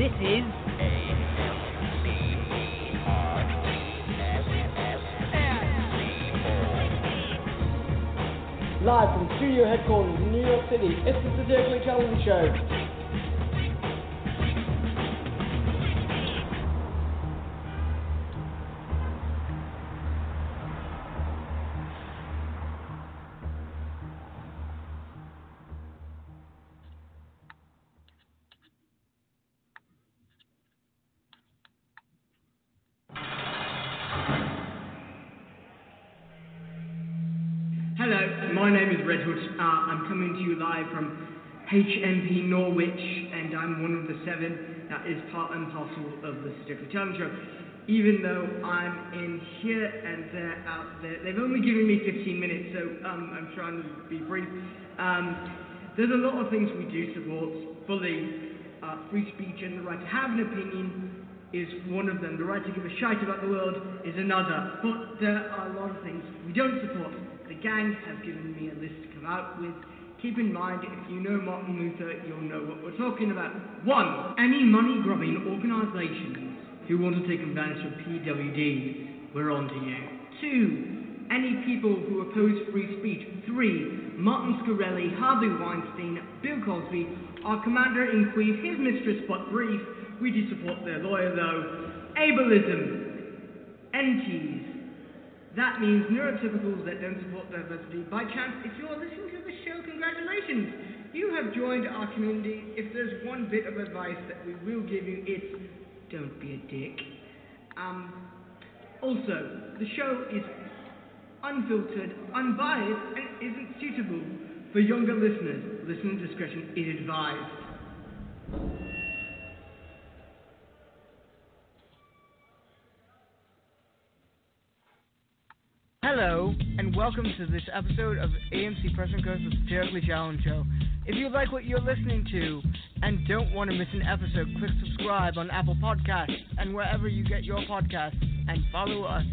This is Live from studio headquarters in New York City, it's the Satirically Challenge Show. Coming to you live from HMP Norwich, and I'm one of the seven that is part and parcel of the Stickler Challenge Show. Even though I'm in here and they're out there, they've only given me 15 minutes, so um, I'm trying to be brief. Um, there's a lot of things we do support fully. Uh, free speech and the right to have an opinion is one of them. The right to give a shite about the world is another. But there are a lot of things we don't support. The gang has given me a list to come out with. Keep in mind, if you know Martin Luther, you'll know what we're talking about. One, any money grubbing organisations who want to take advantage of PWDs, we're on to you. Two, any people who oppose free speech. Three, Martin Shkreli, Harvey Weinstein, Bill Cosby, our commander in chief, his mistress but brief. We do support their lawyer though. Ableism, NTs, that means neurotypicals that don't support diversity. By chance, if you're listening to show, congratulations! You have joined our community. If there's one bit of advice that we will give you, it's don't be a dick. Um, also, the show is unfiltered, unbiased, and isn't suitable for younger listeners. Listener discretion is advised. Hello, and welcome to this episode of AMC Press and Coast with the Satirically Challenge Show. If you like what you're listening to and don't want to miss an episode, click subscribe on Apple Podcasts and wherever you get your podcasts, and follow us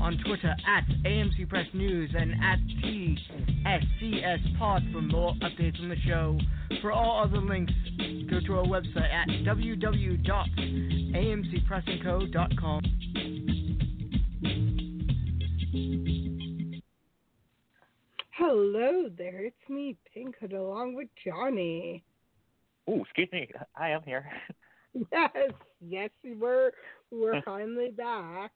on Twitter at AMC Press News and at TSCS Pod for more updates on the show. For all other links, go to our website at www.amcpressandco.com. Hello there, it's me, Pinkhood, along with Johnnie. Oh, excuse me. I am here. Yes, yes, we're we're finally back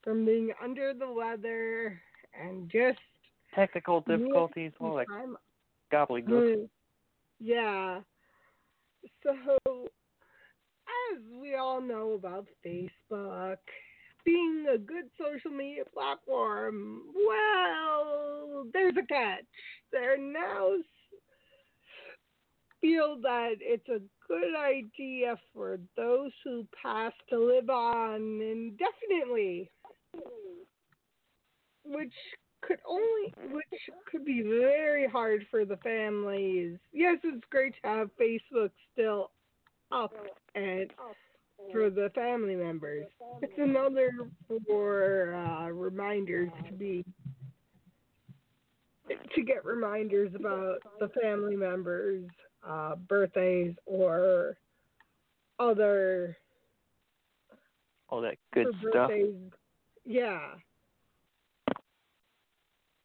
from being under the weather and just Technical difficulties. Well, like I'm gobbledygook. Uh, yeah. So, as we all know about Facebook being a good social media platform, well, there's a catch. They're now feel that it's a good idea for those who pass to live on indefinitely, which could only which could be very hard for the families. Yes, it's great to have Facebook still up and for the family members. It's another for uh, reminders to be to get reminders about the family members' uh, birthdays or other All that good stuff. Yeah.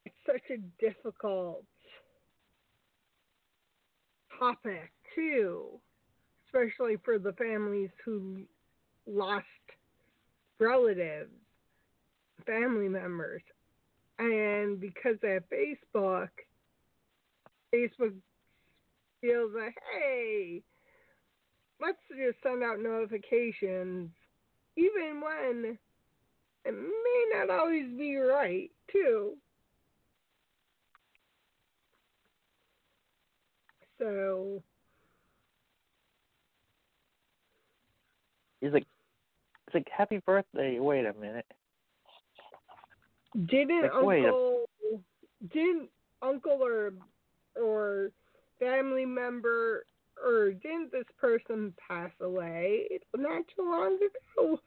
It's such a difficult topic too, especially for the families who lost relatives, family members. And because have Facebook, Facebook feels like, hey, let's just send out notifications, even when it may not always be right, too. So, He's like, it's like happy birthday. Wait a minute. didn't Like, wait a- uncle, didn't uncle or or family member or didn't this person pass away not too long ago?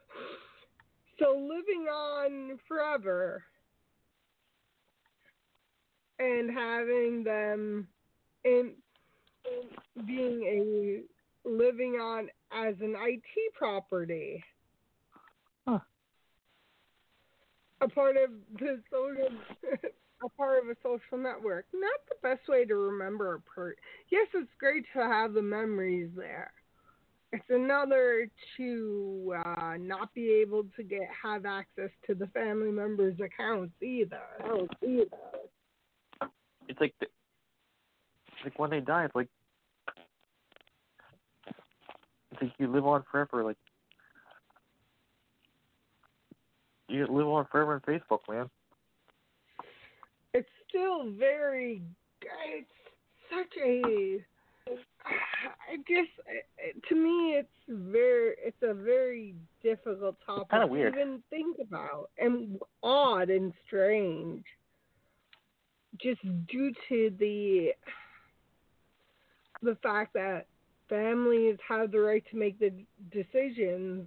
So living on forever and having them in being living on as an IT property. Huh. A part of the social, a part of a social network. Not the best way to remember a part. Yes, it's great to have the memories there. It's another to uh, not be able to get have access to the family members' accounts either. It's like the, it's like when they die, it's like like you live on forever. Like you live on forever in Facebook, man. it's still very it's such a I guess to me it's very it's a very difficult topic kinda to even think about and odd and strange just due to the the fact that families have the right to make the decisions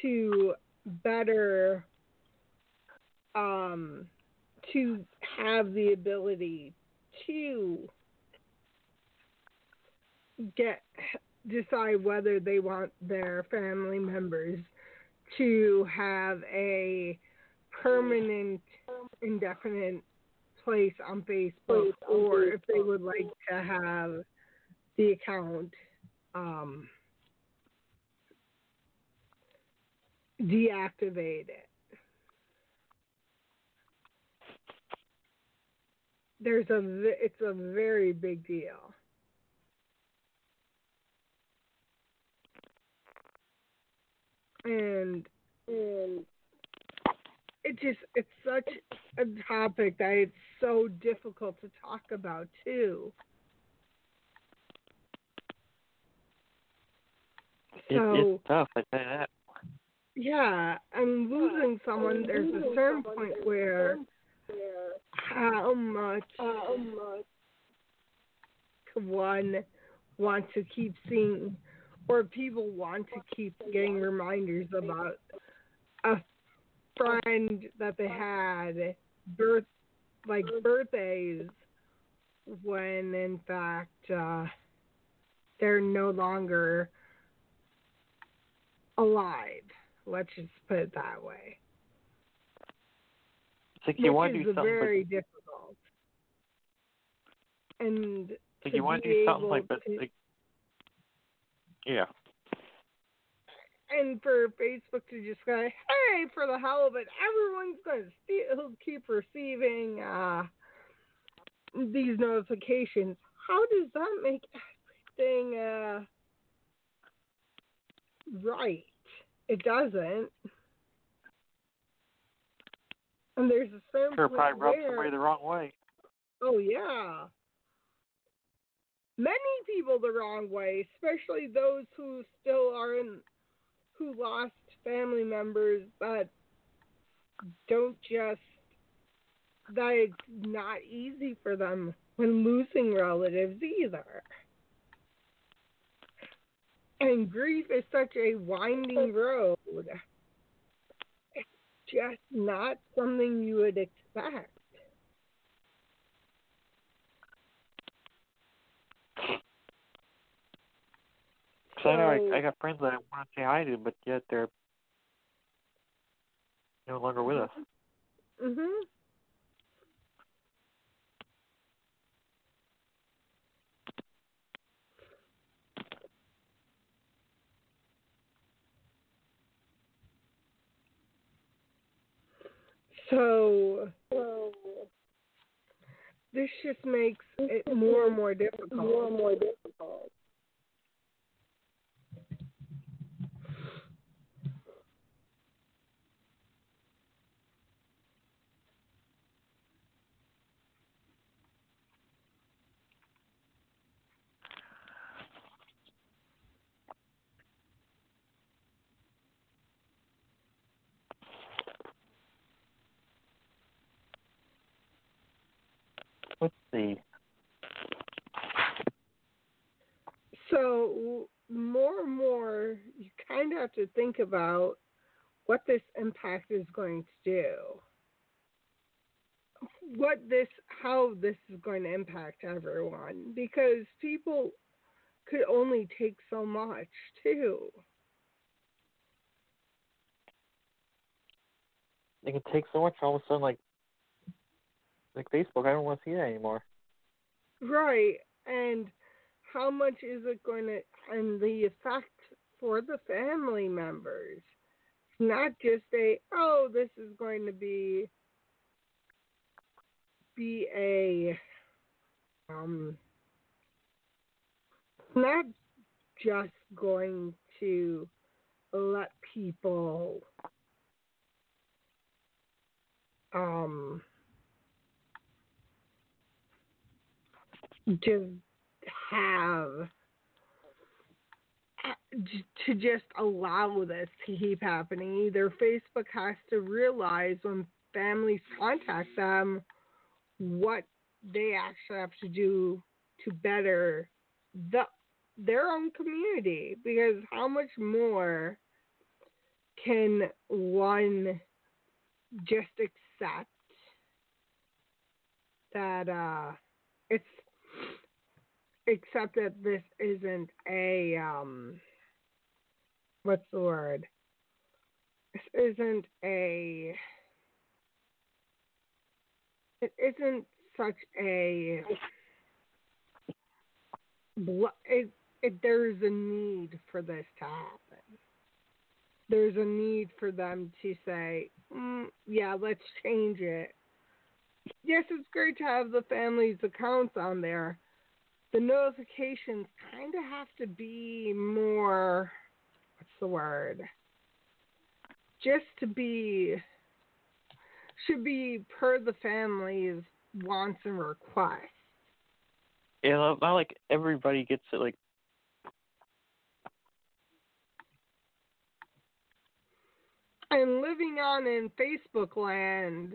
to better um to have the ability to get decide whether they want their family members to have a permanent indefinite place on Facebook or if they would like to have the account um deactivated. There's a it's a very big deal. And and it just it's such a topic that it's so difficult to talk about too. It, So it's tough. I tell you that. yeah, and losing someone, there's a certain point where how much one want to keep seeing, or people want to keep getting reminders about a friend that they had birth, like birthdays, when in fact uh, they're no longer alive. Let's just put it that way. It's like you which want to do something, very difficult. And like you want to do something like, to- like, yeah. and for Facebook to just go, hey, for the hell of it, everyone's going to still keep receiving uh, these notifications. How does that make everything uh, right? It doesn't. And there's a certain Sure, probably rub where, somebody the wrong way. Oh yeah. Many people the wrong way, especially those who still are in who lost family members that don't just that it's not easy for them when losing relatives either. And grief is such a winding road. It's just not something you would expect. Cause I know I, I got friends that I want to say hi to, but yet they're no longer with us. Mhm. So this just makes it more and more difficult. More and more difficult. Let's see. So more and more, you kind of have to think about what this impact is going to do. What this, how this is going to impact everyone, because people could only take so much too. It can take so much. All of a sudden, like, like Facebook, I don't want to see that anymore. Right. And how much is it going to, and the effect for the family members? Not just a, oh, this is going to be, be a, um, not just going to let people, um, just have to just allow this to keep happening. Either Facebook has to realize when families contact them what they actually have to do to better the their own community because how much more can one just accept that uh it's except that this isn't a um what's the word? This isn't a it isn't such a it, it there's a need for this to happen. There's a need for them to say mm, yeah let's change it. Yes it's great to have the family's accounts on there. The notifications kind of have to be more the word just to be should be per the family's wants and requests Yeah, not like everybody gets it. Like, and living on in facebook land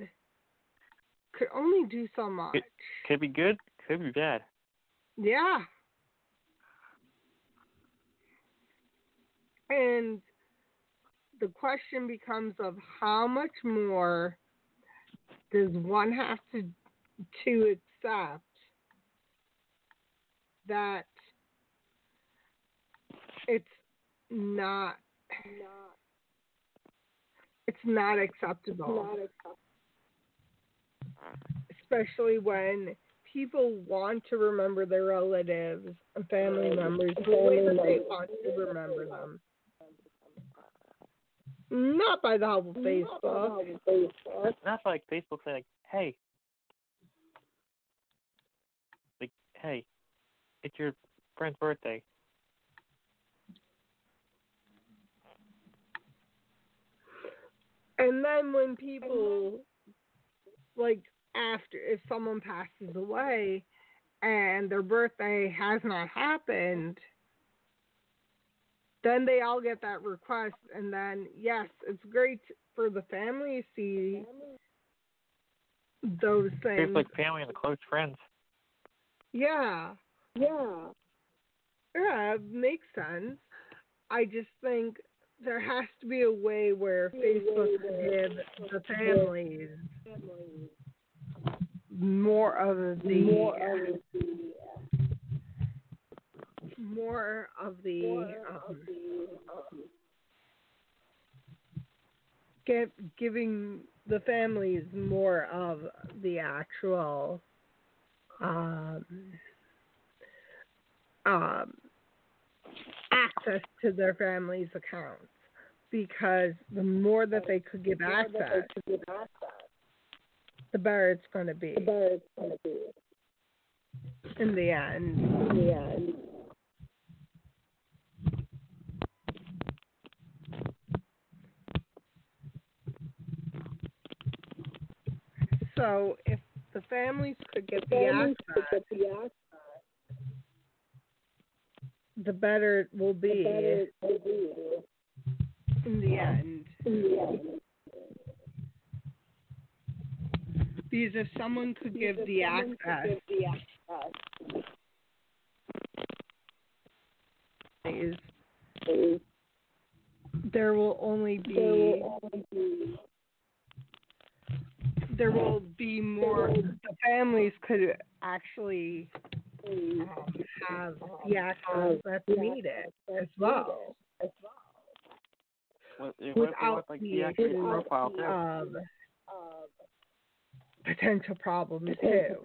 could only do so much could be good, could be bad. Yeah. And the question becomes of how much more does one have to to accept that it's not it's not acceptable. Especially when people want to remember their relatives and family members the way that they want to remember them. Not by the help of Facebook. Not like Facebook saying, like, hey, like, hey, it's your friend's birthday. And then when people like after if someone passes away and their birthday has not happened, then they all get that request and then yes, it's great for the family to see those things. It's like family and the close friends. Yeah. Yeah. Yeah, it makes sense. I just think there has to be a way where Facebook could give the families more of the more of the um, give, giving the families more of the actual um, um, access to their families' accounts because the more that they could give access, the better it's going to be. The better it's going to be. In the end. In the end. So if the families could get the access, the better it will be. In the end. In the end. Because if someone could give the access, is there will only be there will be more the families could actually um, have the access that's needed as well. What, what Without like the deactivate issue the profile too? of potential problems too.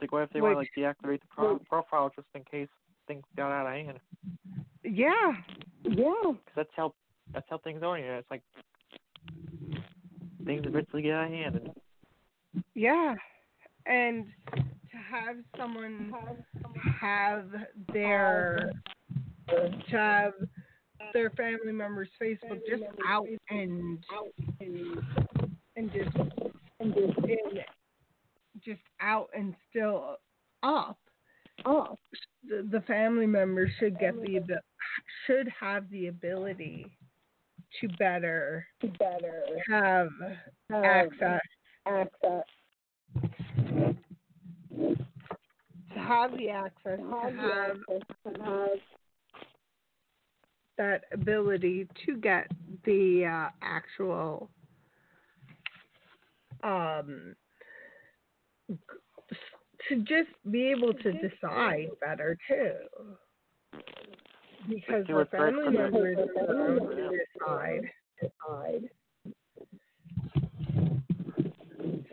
like what if they want to like deactivate the pro- profile just in case things got out of hand? Yeah, yeah. Because that's how that's how things are. You know, it's like things eventually get out of hand. Yeah, and to have someone have their to have their family members' Facebook just out and and just and just just out and still up. Up. The, the family members should get the should have the ability to better to better have access. access. To have the access to have that ability to get the uh, actual um to just be able to decide better too because do the family members are going to decide decide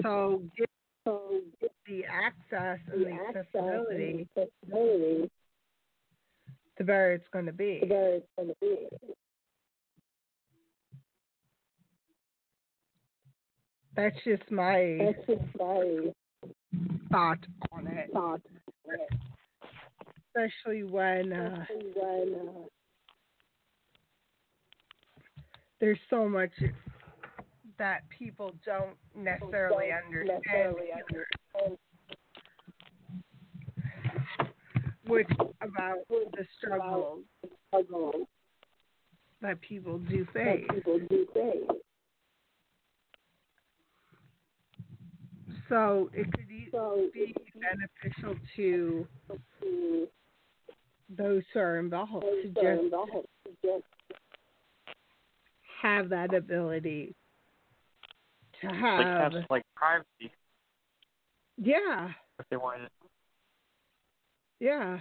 so give the access and the accessibility, the better it's going to be. The better it's going to be. That's just my That's just my thought on it. thought on it. Especially when uh, there's so much that people don't necessarily understand. either. Which about the struggles that people do face. So it could be beneficial to those who are involved to just have that ability to have have like privacy. Yeah. If they want it. yeah.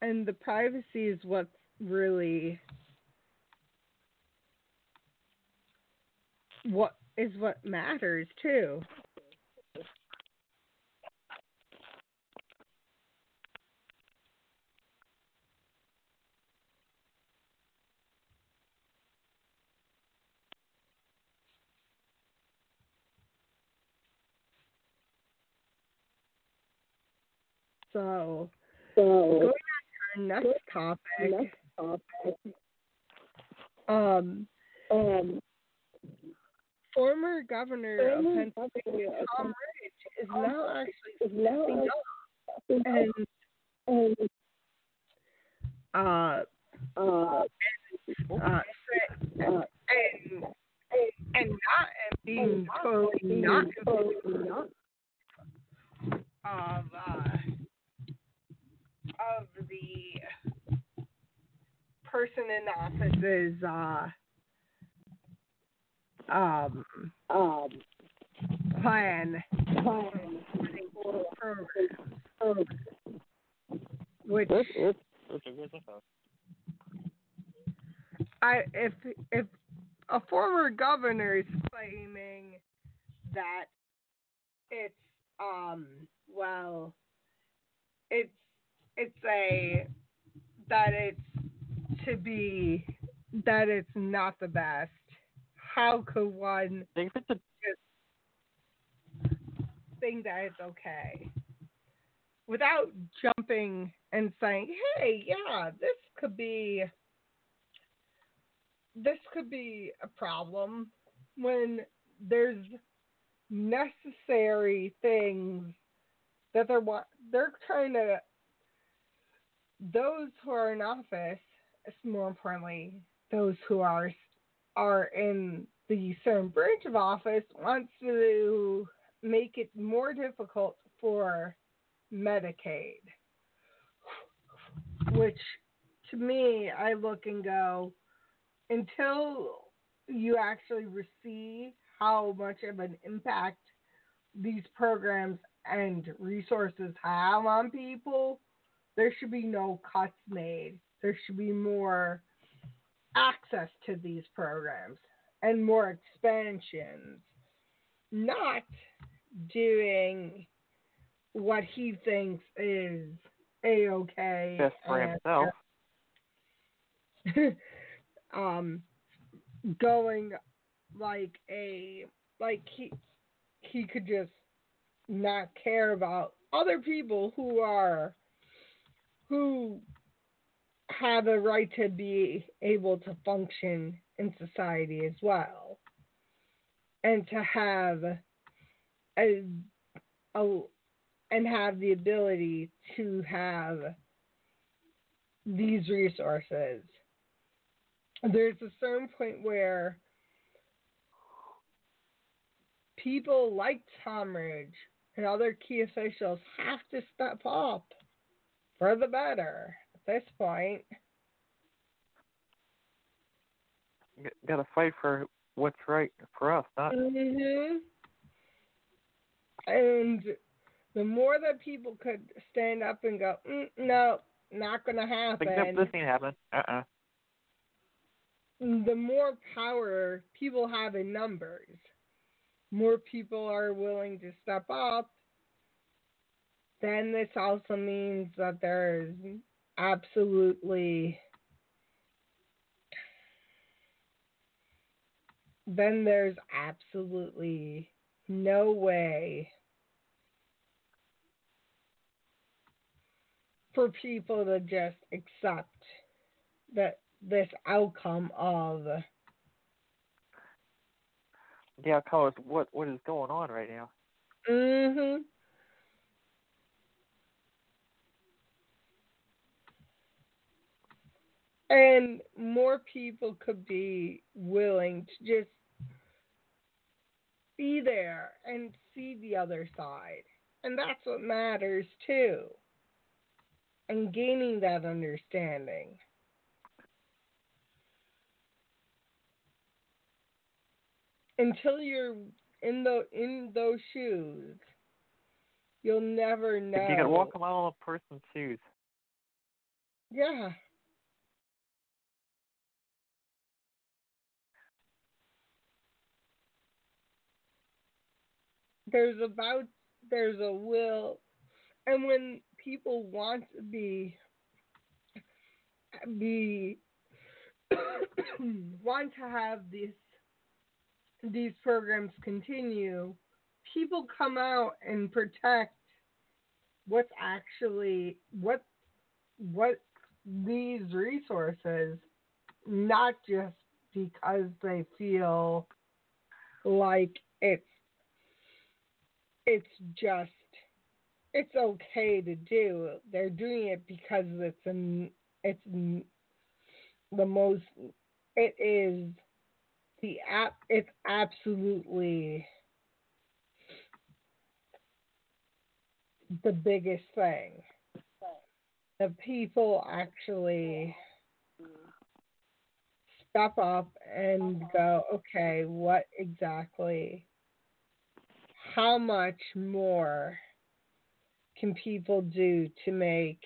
And the privacy is what's really what is what matters too so going on to our next topic. um former governor of Pennsylvania Tom Ridge is now actually stepping up and uh uh, uh, and, and not and being totally not of uh, of the person in office's uh um um plan. For programs, which is is I if if a former governor is claiming that it's um well it's it's a that it's to be that it's not the best. How could one I think it's a think that it's okay? Without jumping and saying, "Hey, yeah, this could be this could be a problem when there's necessary things that they're they're trying to those who are in office, more importantly, those who are are in the certain branch of office wants to make it more difficult for Medicaid. Which to me, I look and go, until you actually receive how much of an impact these programs and resources have on people, there should be no cuts made. There should be more access to these programs and more expansions. Not doing what he thinks is a okay. Best for himself. um, going like a like he he could just not care about other people who are who have a right to be able to function in society as well. And to have a, a and have the ability to have these resources. There's a certain point where people like Tom Ridge and other key officials have to step up for the better at this point. Got to fight for what's right for us, not. hmm And the more that people could stand up and go, mm, no, not going to happen. Like, this ain't happening. Uh uh the more power people have in numbers, more people are willing to step up, then this also means that there's absolutely then there's absolutely no way for people to just accept that this outcome of the outcome is what what is going on right now. Mhm. And more people could be willing to just be there and see the other side. And that's what matters too. And gaining that understanding. until you're in the in those shoes, you'll never know. You can walk a mile in a person's shoes. Yeah. There's about there's a will, and when people want to be be want to have these these programs continue, people come out and protect what's actually what what these resources, not just because they feel like it's it's just it's okay to do. They're doing it because it's an it's the most it is the app it's absolutely the biggest thing. The people actually step up and go, okay, what exactly, how much more can people do to make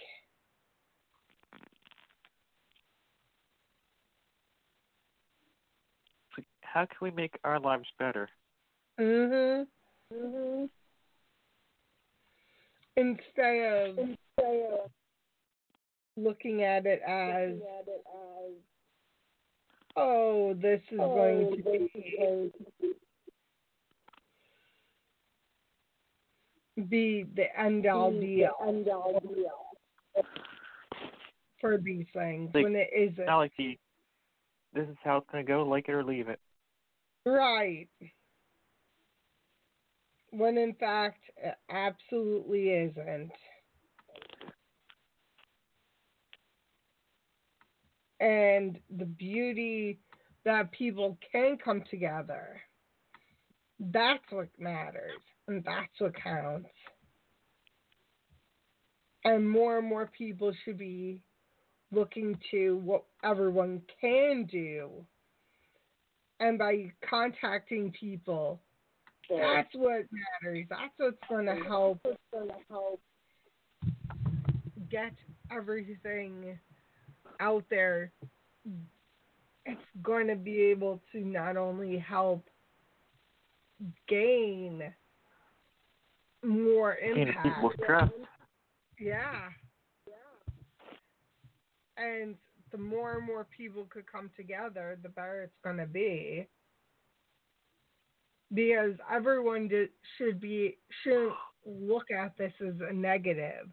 how can we make our lives better? Mhm. Mhm. Instead of, Instead of looking at it as, at it as oh, this is oh, going to be, be the end all deal. End all deal for these things like, when it isn't. Not like the, this is how it's going to go, like it or leave it. Right. When in fact, it absolutely isn't. And the beauty that people can come together, that's what matters. And that's what counts. And more and more people should be looking to what everyone can do and by contacting people. That's what matters. That's what's going to help get everything out there. It's going to be able to not only help gain more impact. people's trust. Yeah. And the more and more people could come together, the better it's going to be. Because everyone did, should be shouldn't look at this as a negative.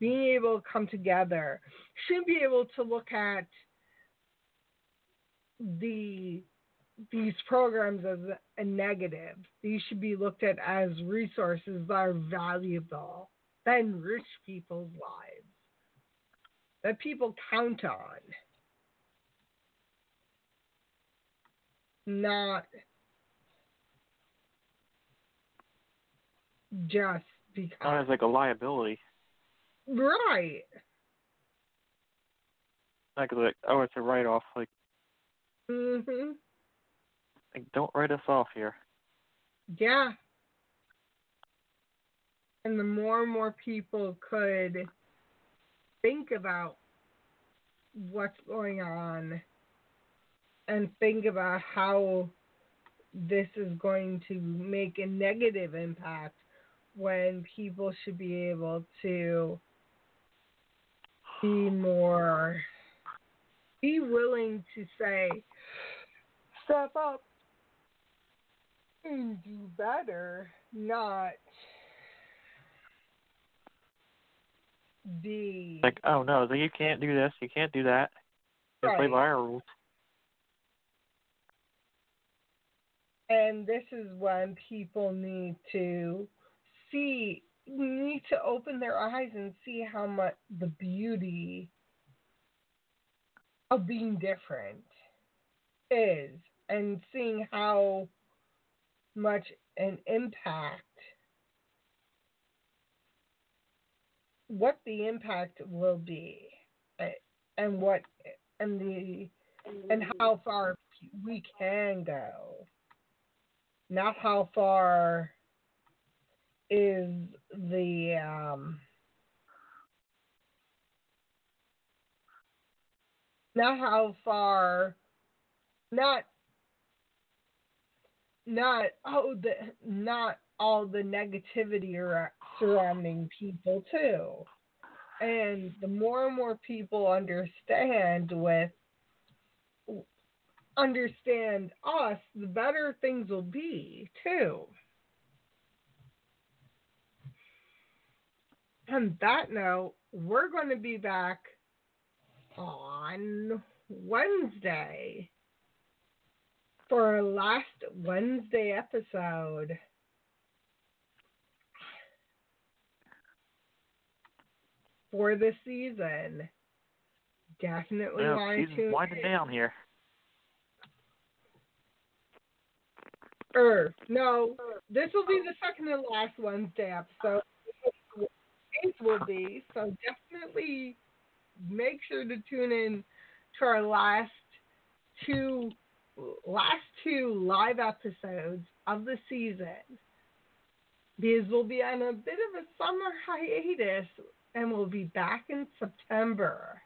Being able to come together should be able to look at the these programs as a negative. These should be looked at as resources that are valuable, that enrich people's lives, that people count on. Not just because. Not as like a liability. Right. Like like oh it's a write off. Like Mhm. Don't write us off here. Yeah. And the more and more people could think about what's going on and think about how this is going to make a negative impact when people should be able to be more be willing to say step up and do better, not be Like oh no, you can't do this, you can't do that. You play by our rules. and this is when people need to see need to open their eyes and see how much the beauty of being different is and seeing how much an impact what the impact will be eh, and what and the and how far we can go. Not how far is the um not how far not not oh the not all the negativity surrounding people too. And the more and more people understand with understand us the better things will be too. On that note we're going to be back on Wednesday for our last Wednesday episode. For the season. Definitely Yeah, want to tune winding in. down here. Er, no, this will be the second and last Wednesday episode. Eighth will be so definitely make sure to tune in to our last two last two live episodes of the season. Because we'll be on a bit of a summer hiatus and we'll be back in September.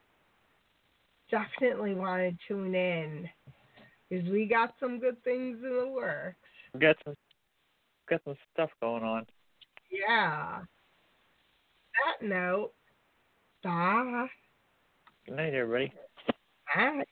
Definitely want to tune in because we got some good things in the works. We got some got some stuff going on. Yeah. That note, bye. Good night everybody. Bye.